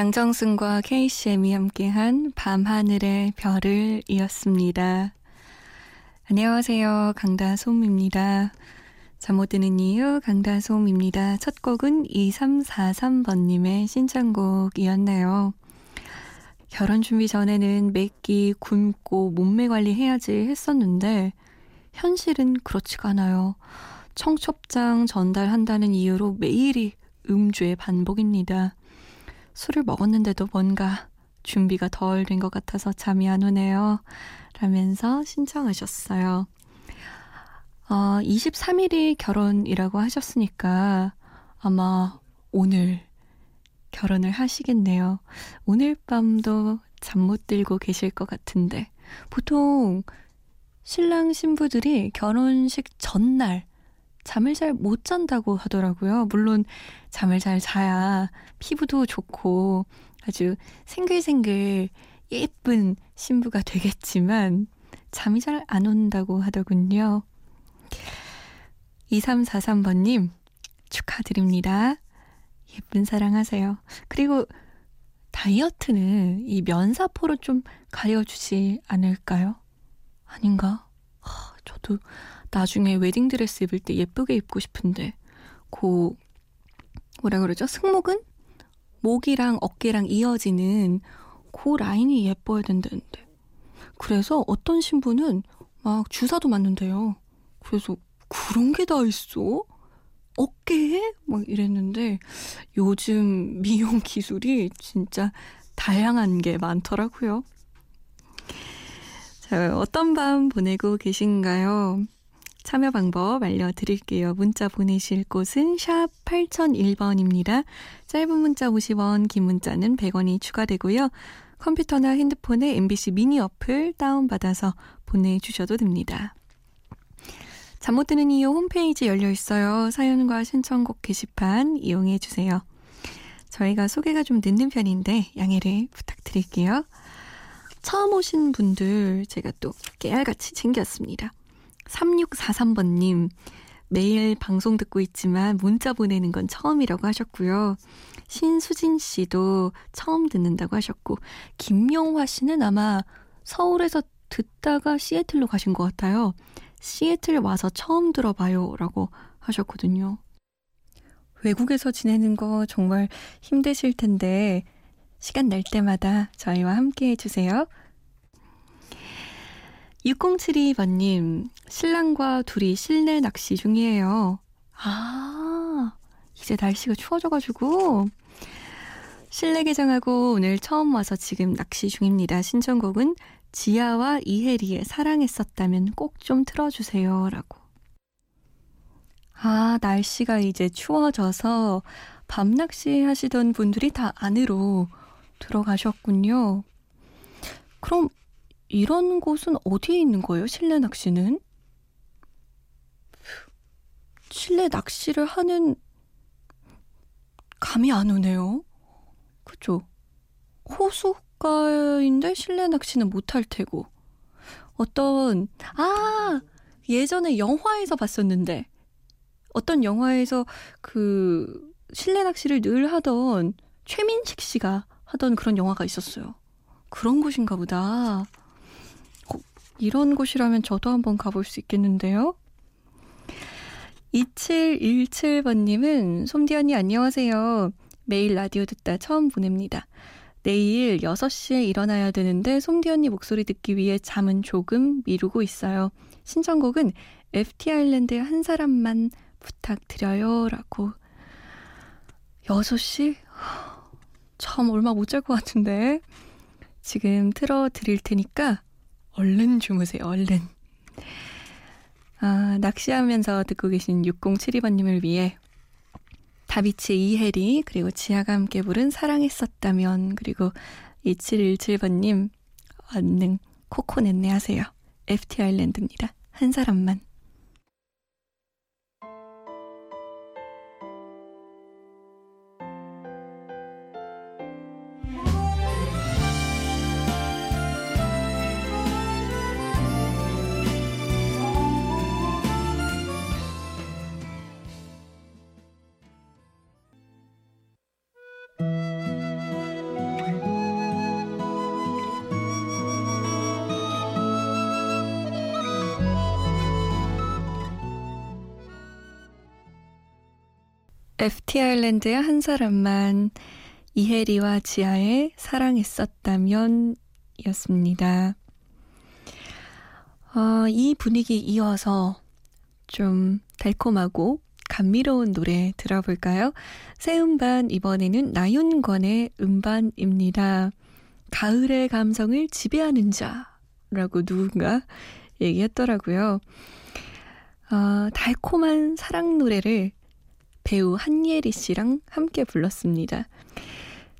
양정승과 KCM이 함께한 밤하늘의 별을 이었습니다. 안녕하세요. 강다솜입니다. 잠 못 드는 이유 강다솜입니다. 첫 곡은 2343번님의 신청곡이었네요. 결혼 준비 전에는 맵기 굶고 몸매 관리해야지 했었는데 현실은 그렇지가 않아요. 청첩장 전달한다는 이유로 매일이 음주의 반복입니다. 술을 먹었는데도 뭔가 준비가 덜 된 것 같아서 잠이 안 오네요. 라면서 신청하셨어요. 어, 23일이 결혼이라고 하셨으니까 아마 오늘 결혼을 하시겠네요. 오늘 밤도 잠 못 들고 계실 것 같은데 보통 신랑 신부들이 결혼식 전날 잠을 잘 못 잔다고 하더라고요. 물론 잠을 잘 자야 피부도 좋고 아주 생글생글 예쁜 신부가 되겠지만 잠이 잘 안 온다고 하더군요. 2343번님 축하드립니다. 예쁜 사랑하세요. 그리고 다이어트는 이 면사포로 좀 가려주지 않을까요? 아닌가? 하, 저도 나중에 웨딩드레스 입을 때 예쁘게 입고 싶은데 고 뭐라 그러죠? 승모근? 목이랑 어깨랑 이어지는 그 라인이 예뻐야 된다는데 그래서 어떤 신부는 막 주사도 맞는데요. 그래서 그런 게 다 있어? 어깨에? 막 이랬는데 요즘 미용 기술이 진짜 다양한 게 많더라고요. 자, 어떤 밤 보내고 계신가요? 참여 방법 알려드릴게요. 문자 보내실 곳은 샵 8001번입니다. 짧은 문자 50원, 긴 문자는 100원이 추가되고요. 컴퓨터나 핸드폰에 MBC 미니 어플 다운받아서 보내주셔도 됩니다. 잠 못 드는 이유 홈페이지 열려 있어요. 사연과 신청곡 게시판 이용해 주세요. 저희가 소개가 좀 늦는 편인데 양해를 부탁드릴게요. 처음 오신 분들 제가 또 깨알같이 챙겼습니다. 3643번님, 매일 방송 듣고 있지만 문자 보내는 건 처음이라고 하셨고요. 신수진 씨도 처음 듣는다고 하셨고, 김영화 씨는 아마 서울에서 듣다가 시애틀로 가신 것 같아요. 시애틀 와서 처음 들어봐요. 라고 하셨거든요. 외국에서 지내는 거 정말 힘드실 텐데, 시간 날 때마다 저희와 함께 해주세요. 6072번님, 신랑과 둘이 실내 낚시 중이에요. 아, 이제 날씨가 추워져가지고. 실내 개장하고 오늘 처음 와서 지금 낚시 중입니다. 신청곡은 지아와 이혜리의 사랑했었다면 꼭 좀 틀어주세요. 라고. 아, 날씨가 이제 추워져서 밤 낚시 하시던 분들이 다 안으로 들어가셨군요. 그럼 이런 곳은 어디에 있는 거예요? 실내 낚시는? 실내 낚시를 하는 감이 안 오네요. 그죠? 호수가인데 실내 낚시는 못할 테고. 어떤, 아! 예전에 영화에서 봤었는데, 어떤 영화에서 그 실내 낚시를 늘 하던 최민식 씨가 하던 그런 영화가 있었어요. 그런 곳인가 보다. 이런 곳이라면 저도 한번 가볼 수 있겠는데요. 2717번님은 솜디 언니 안녕하세요. 매일 라디오 듣다 처음 보냅니다. 내일 6시에 일어나야 되는데 솜디 언니 목소리 듣기 위해 잠은 조금 미루고 있어요. 신청곡은 FT 아일랜드의 한 사람만 부탁드려요. 라고. 6시? 참 얼마 못 잘 것 같은데. 지금 틀어 드릴 테니까 얼른 주무세요, 얼른. 아, 낚시하면서 듣고 계신 6072번님을 위해 다비치 이혜리 그리고 지아가 함께 부른 사랑했었다면 그리고 2717번님 언능 코코넷네 하세요. FT 아일랜드입니다. 한 사람만. FT 아일랜드의 한 사람만 이혜리와 지아의 사랑했었다면 이었습니다. 어, 이 분위기 이어서 좀 달콤하고 감미로운 노래 들어볼까요? 새 음반 이번에는 나윤권의 음반입니다. 가을의 감성을 지배하는 자라고 누군가 얘기했더라고요. 어, 달콤한 사랑 노래를 배우 한예리 씨랑 함께 불렀습니다.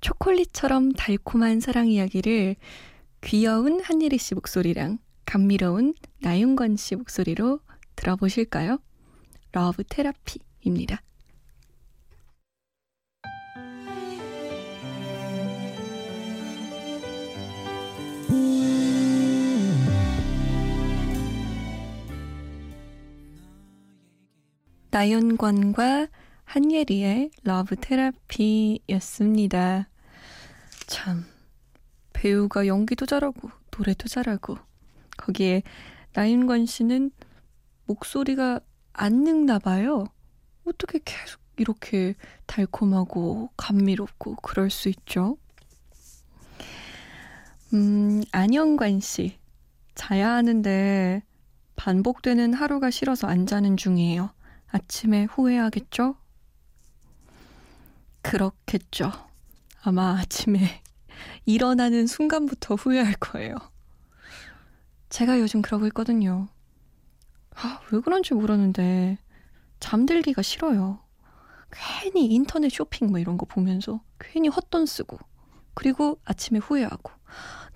초콜릿처럼 달콤한 사랑 이야기를 귀여운 한예리 씨 목소리랑 감미로운 나윤권 씨 목소리로 들어보실까요? Love Therapy입니다. 나윤권과 한예리의 러브 테라피였습니다. 참, 배우가 연기도 잘하고, 노래도 잘하고, 거기에 나윤권 씨는 목소리가 안 늙나 봐요. 어떻게 계속 이렇게 달콤하고 감미롭고 그럴 수 있죠? 음, 안영관 씨. 자야 하는데 반복되는 하루가 싫어서 안 자는 중이에요. 아침에 후회하겠죠? 그렇겠죠. 아마 아침에 일어나는 순간부터 후회할 거예요. 제가 요즘 그러고 있거든요. 아, 왜 그런지 모르는데 잠들기가 싫어요. 괜히 인터넷 쇼핑 뭐 이런 거 보면서 괜히 헛돈 쓰고 그리고 아침에 후회하고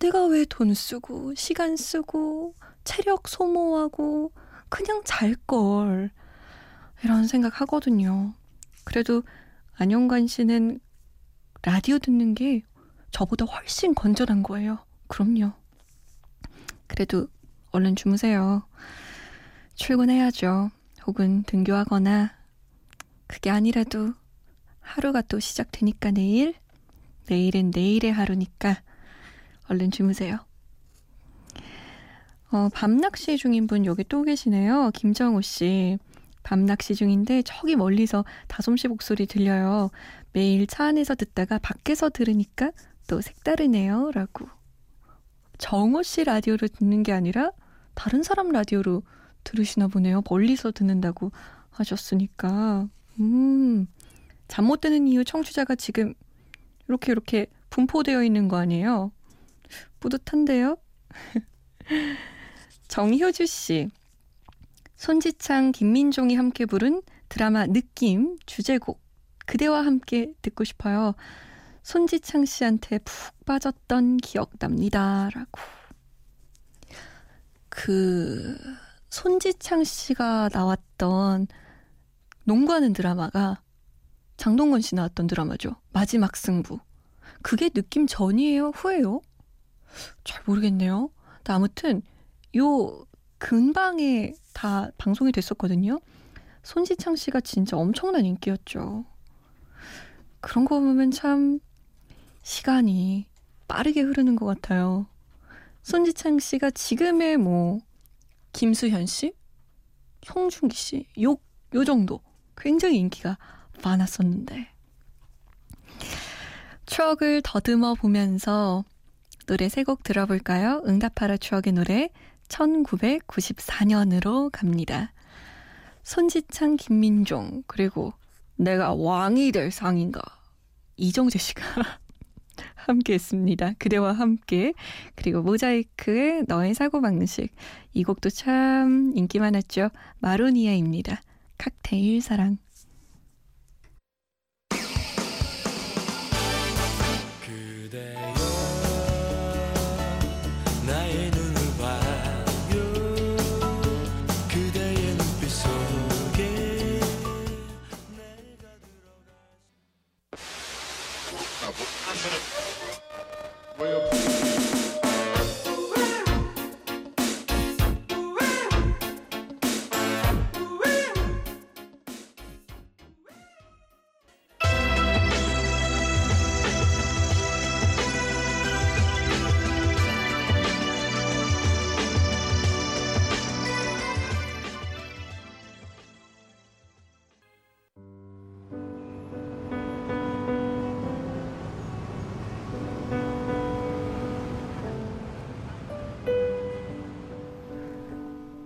내가 왜 돈 쓰고 시간 쓰고 체력 소모하고 그냥 잘 걸 이런 생각 하거든요. 그래도 안영관 씨는 라디오 듣는 게 저보다 훨씬 건전한 거예요. 그럼요. 그래도 얼른 주무세요. 출근해야죠. 혹은 등교하거나 그게 아니라도 하루가 또 시작되니까 내일 내일은 내일의 하루니까 얼른 주무세요. 어, 밤낚시 중인 분 여기 또 계시네요. 김정우 씨. 밤낚시 중인데 저기 멀리서 다솜씨 목소리 들려요. 매일 차 안에서 듣다가 밖에서 들으니까 또 색다르네요. 라고. 정호 씨 라디오로 듣는 게 아니라 다른 사람 라디오로 들으시나 보네요. 멀리서 듣는다고 하셨으니까. 음, 잠 못 드는 이유 청취자가 지금 이렇게 이렇게 분포되어 있는 거 아니에요? 뿌듯한데요? 정효주 씨. 손지창, 김민종이 함께 부른 드라마 느낌 주제곡 그대와 함께 듣고 싶어요. 손지창 씨한테 푹 빠졌던 기억 납니다. 라고. 그, 손지창 씨가 나왔던 농구하는 드라마가 장동건 씨 나왔던 드라마죠. 마지막 승부. 그게 느낌 전이에요? 후예요? 잘 모르겠네요. 아무튼, 요 근방에 다 방송이 됐었거든요. 손지창 씨가 진짜 엄청난 인기였죠. 그런 거 보면 참 시간이 빠르게 흐르는 것 같아요. 손지창 씨가 지금의 뭐 김수현 씨, 송중기 씨, 요, 요 정도 굉장히 인기가 많았었는데 추억을 더듬어 보면서 노래 세 곡 들어볼까요? 응답하라 추억의 노래 1994년으로 갑니다. 손지창, 김민종, 그리고 내가 왕이 될 상인가. 이정재 씨가 함께 했습니다. 그대와 함께. 그리고 모자이크의 너의 사고방식. 이 곡도 참 인기 많았죠. 마로니아입니다. 칵테일 사랑.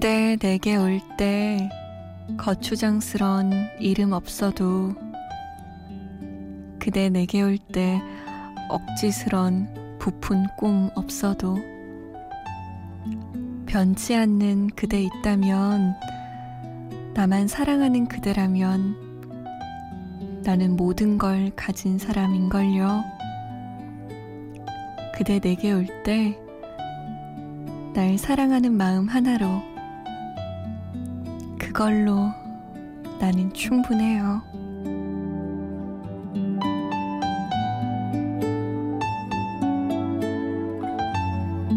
그대 내게 올 때 거추장스런 이름 없어도 그대 내게 올 때 억지스런 부푼 꿈 없어도 변치 않는 그대 있다면 나만 사랑하는 그대라면 나는 모든 걸 가진 사람인걸요. 그대 내게 올 때 날 사랑하는 마음 하나로 그걸로 나는 충분해요.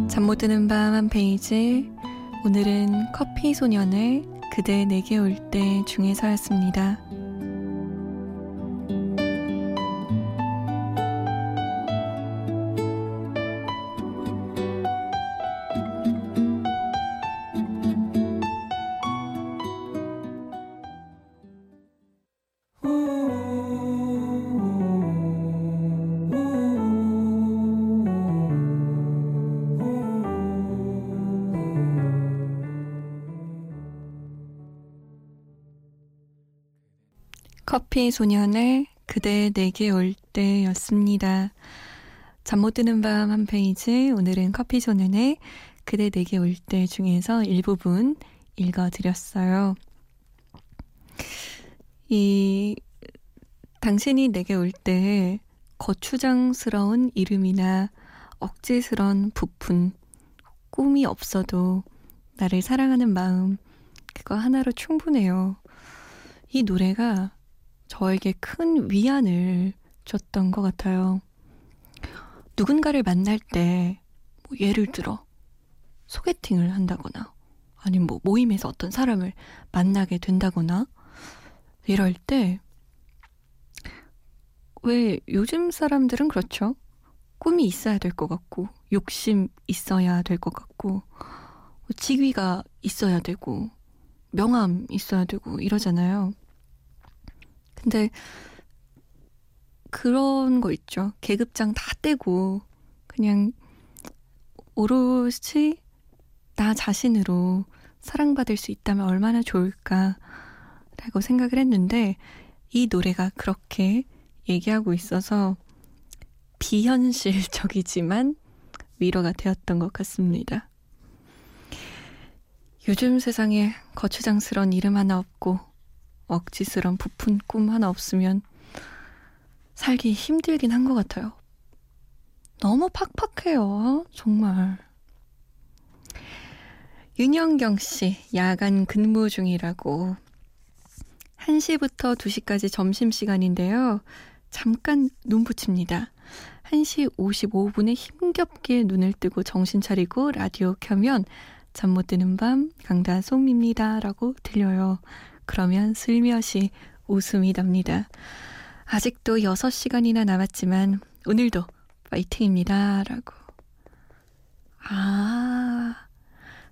잠 못 드는 밤 한 페이지. 오늘은 커피 소년의 그대 내게 올 때 중에서였습니다. 커피 소년의 그대 내게 올 때였습니다. 잠 못 드는 밤 한 페이지 오늘은 커피 소년의 그대 내게 올 때 중에서 일부분 읽어드렸어요. 이 당신이 내게 올 때 거추장스러운 이름이나 억지스런 부푼 꿈이 없어도 나를 사랑하는 마음 그거 하나로 충분해요. 이 노래가 저에게 큰 위안을 줬던 것 같아요. 누군가를 만날 때, 뭐 예를 들어, 소개팅을 한다거나, 아니면 뭐 모임에서 어떤 사람을 만나게 된다거나, 이럴 때, 왜 요즘 사람들은 그렇죠? 꿈이 있어야 될 것 같고, 욕심 있어야 될 것 같고, 직위가 있어야 되고, 명함 있어야 되고, 이러잖아요. 근데 그런 거 있죠. 계급장 다 떼고 그냥 오롯이 나 자신으로 사랑받을 수 있다면 얼마나 좋을까라고 생각을 했는데 이 노래가 그렇게 얘기하고 있어서 비현실적이지만 위로가 되었던 것 같습니다. 요즘 세상에 거추장스러운 이름 하나 없고 억지스런 부푼 꿈 하나 없으면 살기 힘들긴 한 것 같아요. 너무 팍팍해요. 정말. 윤영경 씨, 야간 근무 중이라고. 1시부터 2시까지 점심시간인데요. 잠깐 눈 붙입니다. 1시 55분에 힘겹게 눈을 뜨고 정신 차리고 라디오 켜면 잠 못 드는 밤 강다솜입니다. 라고 들려요. 그러면 슬며시 웃음이 납니다. 아직도 6시간이나 남았지만 오늘도 화이팅입니다. 라고. 아,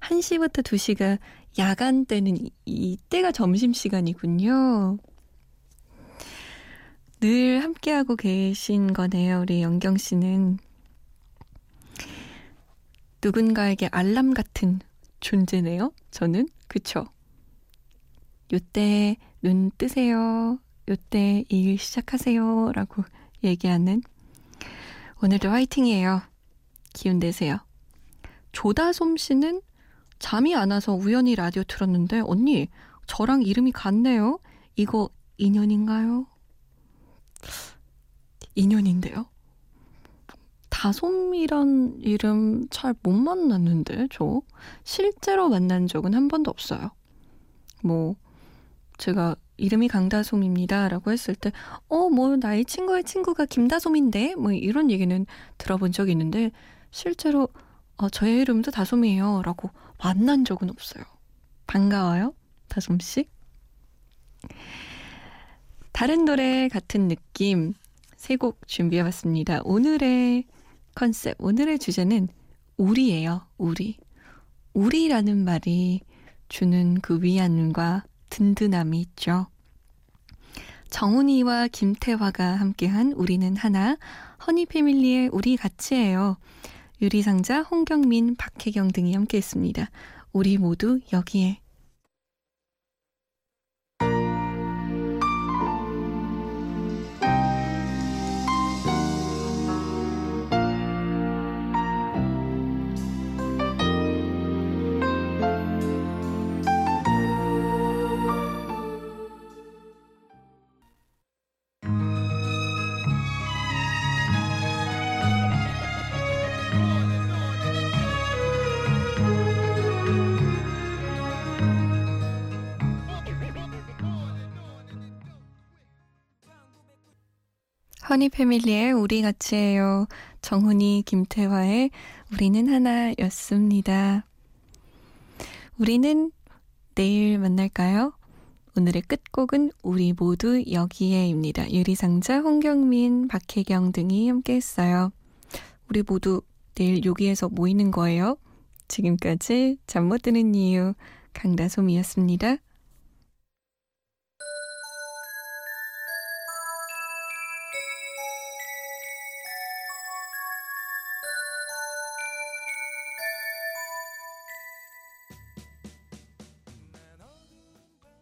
1시부터 2시가 야간 때는 이때가 점심시간이군요. 늘 함께하고 계신 거네요, 우리 영경 씨는. 누군가에게 알람 같은 존재네요, 저는. 그쵸? 요때 눈 뜨세요. 요때 일 시작하세요. 라고 얘기하는 오늘도 화이팅이에요. 기운 내세요. 조다솜 씨는 잠이 안 와서 우연히 라디오 틀었는데 언니 저랑 이름이 같네요. 이거 인연인가요? 인연인데요. 다솜이란 이름 잘 못 만났는데 저 실제로 만난 적은 한 번도 없어요. 뭐 제가 이름이 강다솜입니다. 라고 했을 때, 어, 뭐, 나의 친구의 친구가 김다솜인데? 뭐, 이런 얘기는 들어본 적이 있는데, 실제로, 어, 저의 이름도 다솜이에요. 라고 만난 적은 없어요. 반가워요, 다솜씨. 다른 노래 같은 느낌, 세 곡 준비해봤습니다. 오늘의 컨셉, 오늘의 주제는 우리예요, 우리. 우리라는 말이 주는 그 위안과 든든함이 있죠. 정훈이와 김태화가 함께한 우리는 하나, 허니패밀리의 우리 같이해요. 유리상자, 홍경민, 박혜경 등이 함께했습니다. 우리 모두 여기에 허니 패밀리의 우리 같이 해요. 정훈이, 김태화의 우리는 하나였습니다. 우리는 내일 만날까요? 오늘의 끝곡은 우리 모두 여기에입니다. 유리상자, 홍경민, 박혜경 등이 함께 했어요. 우리 모두 내일 여기에서 모이는 거예요. 지금까지 잠 못 드는 이유 강다솜이었습니다.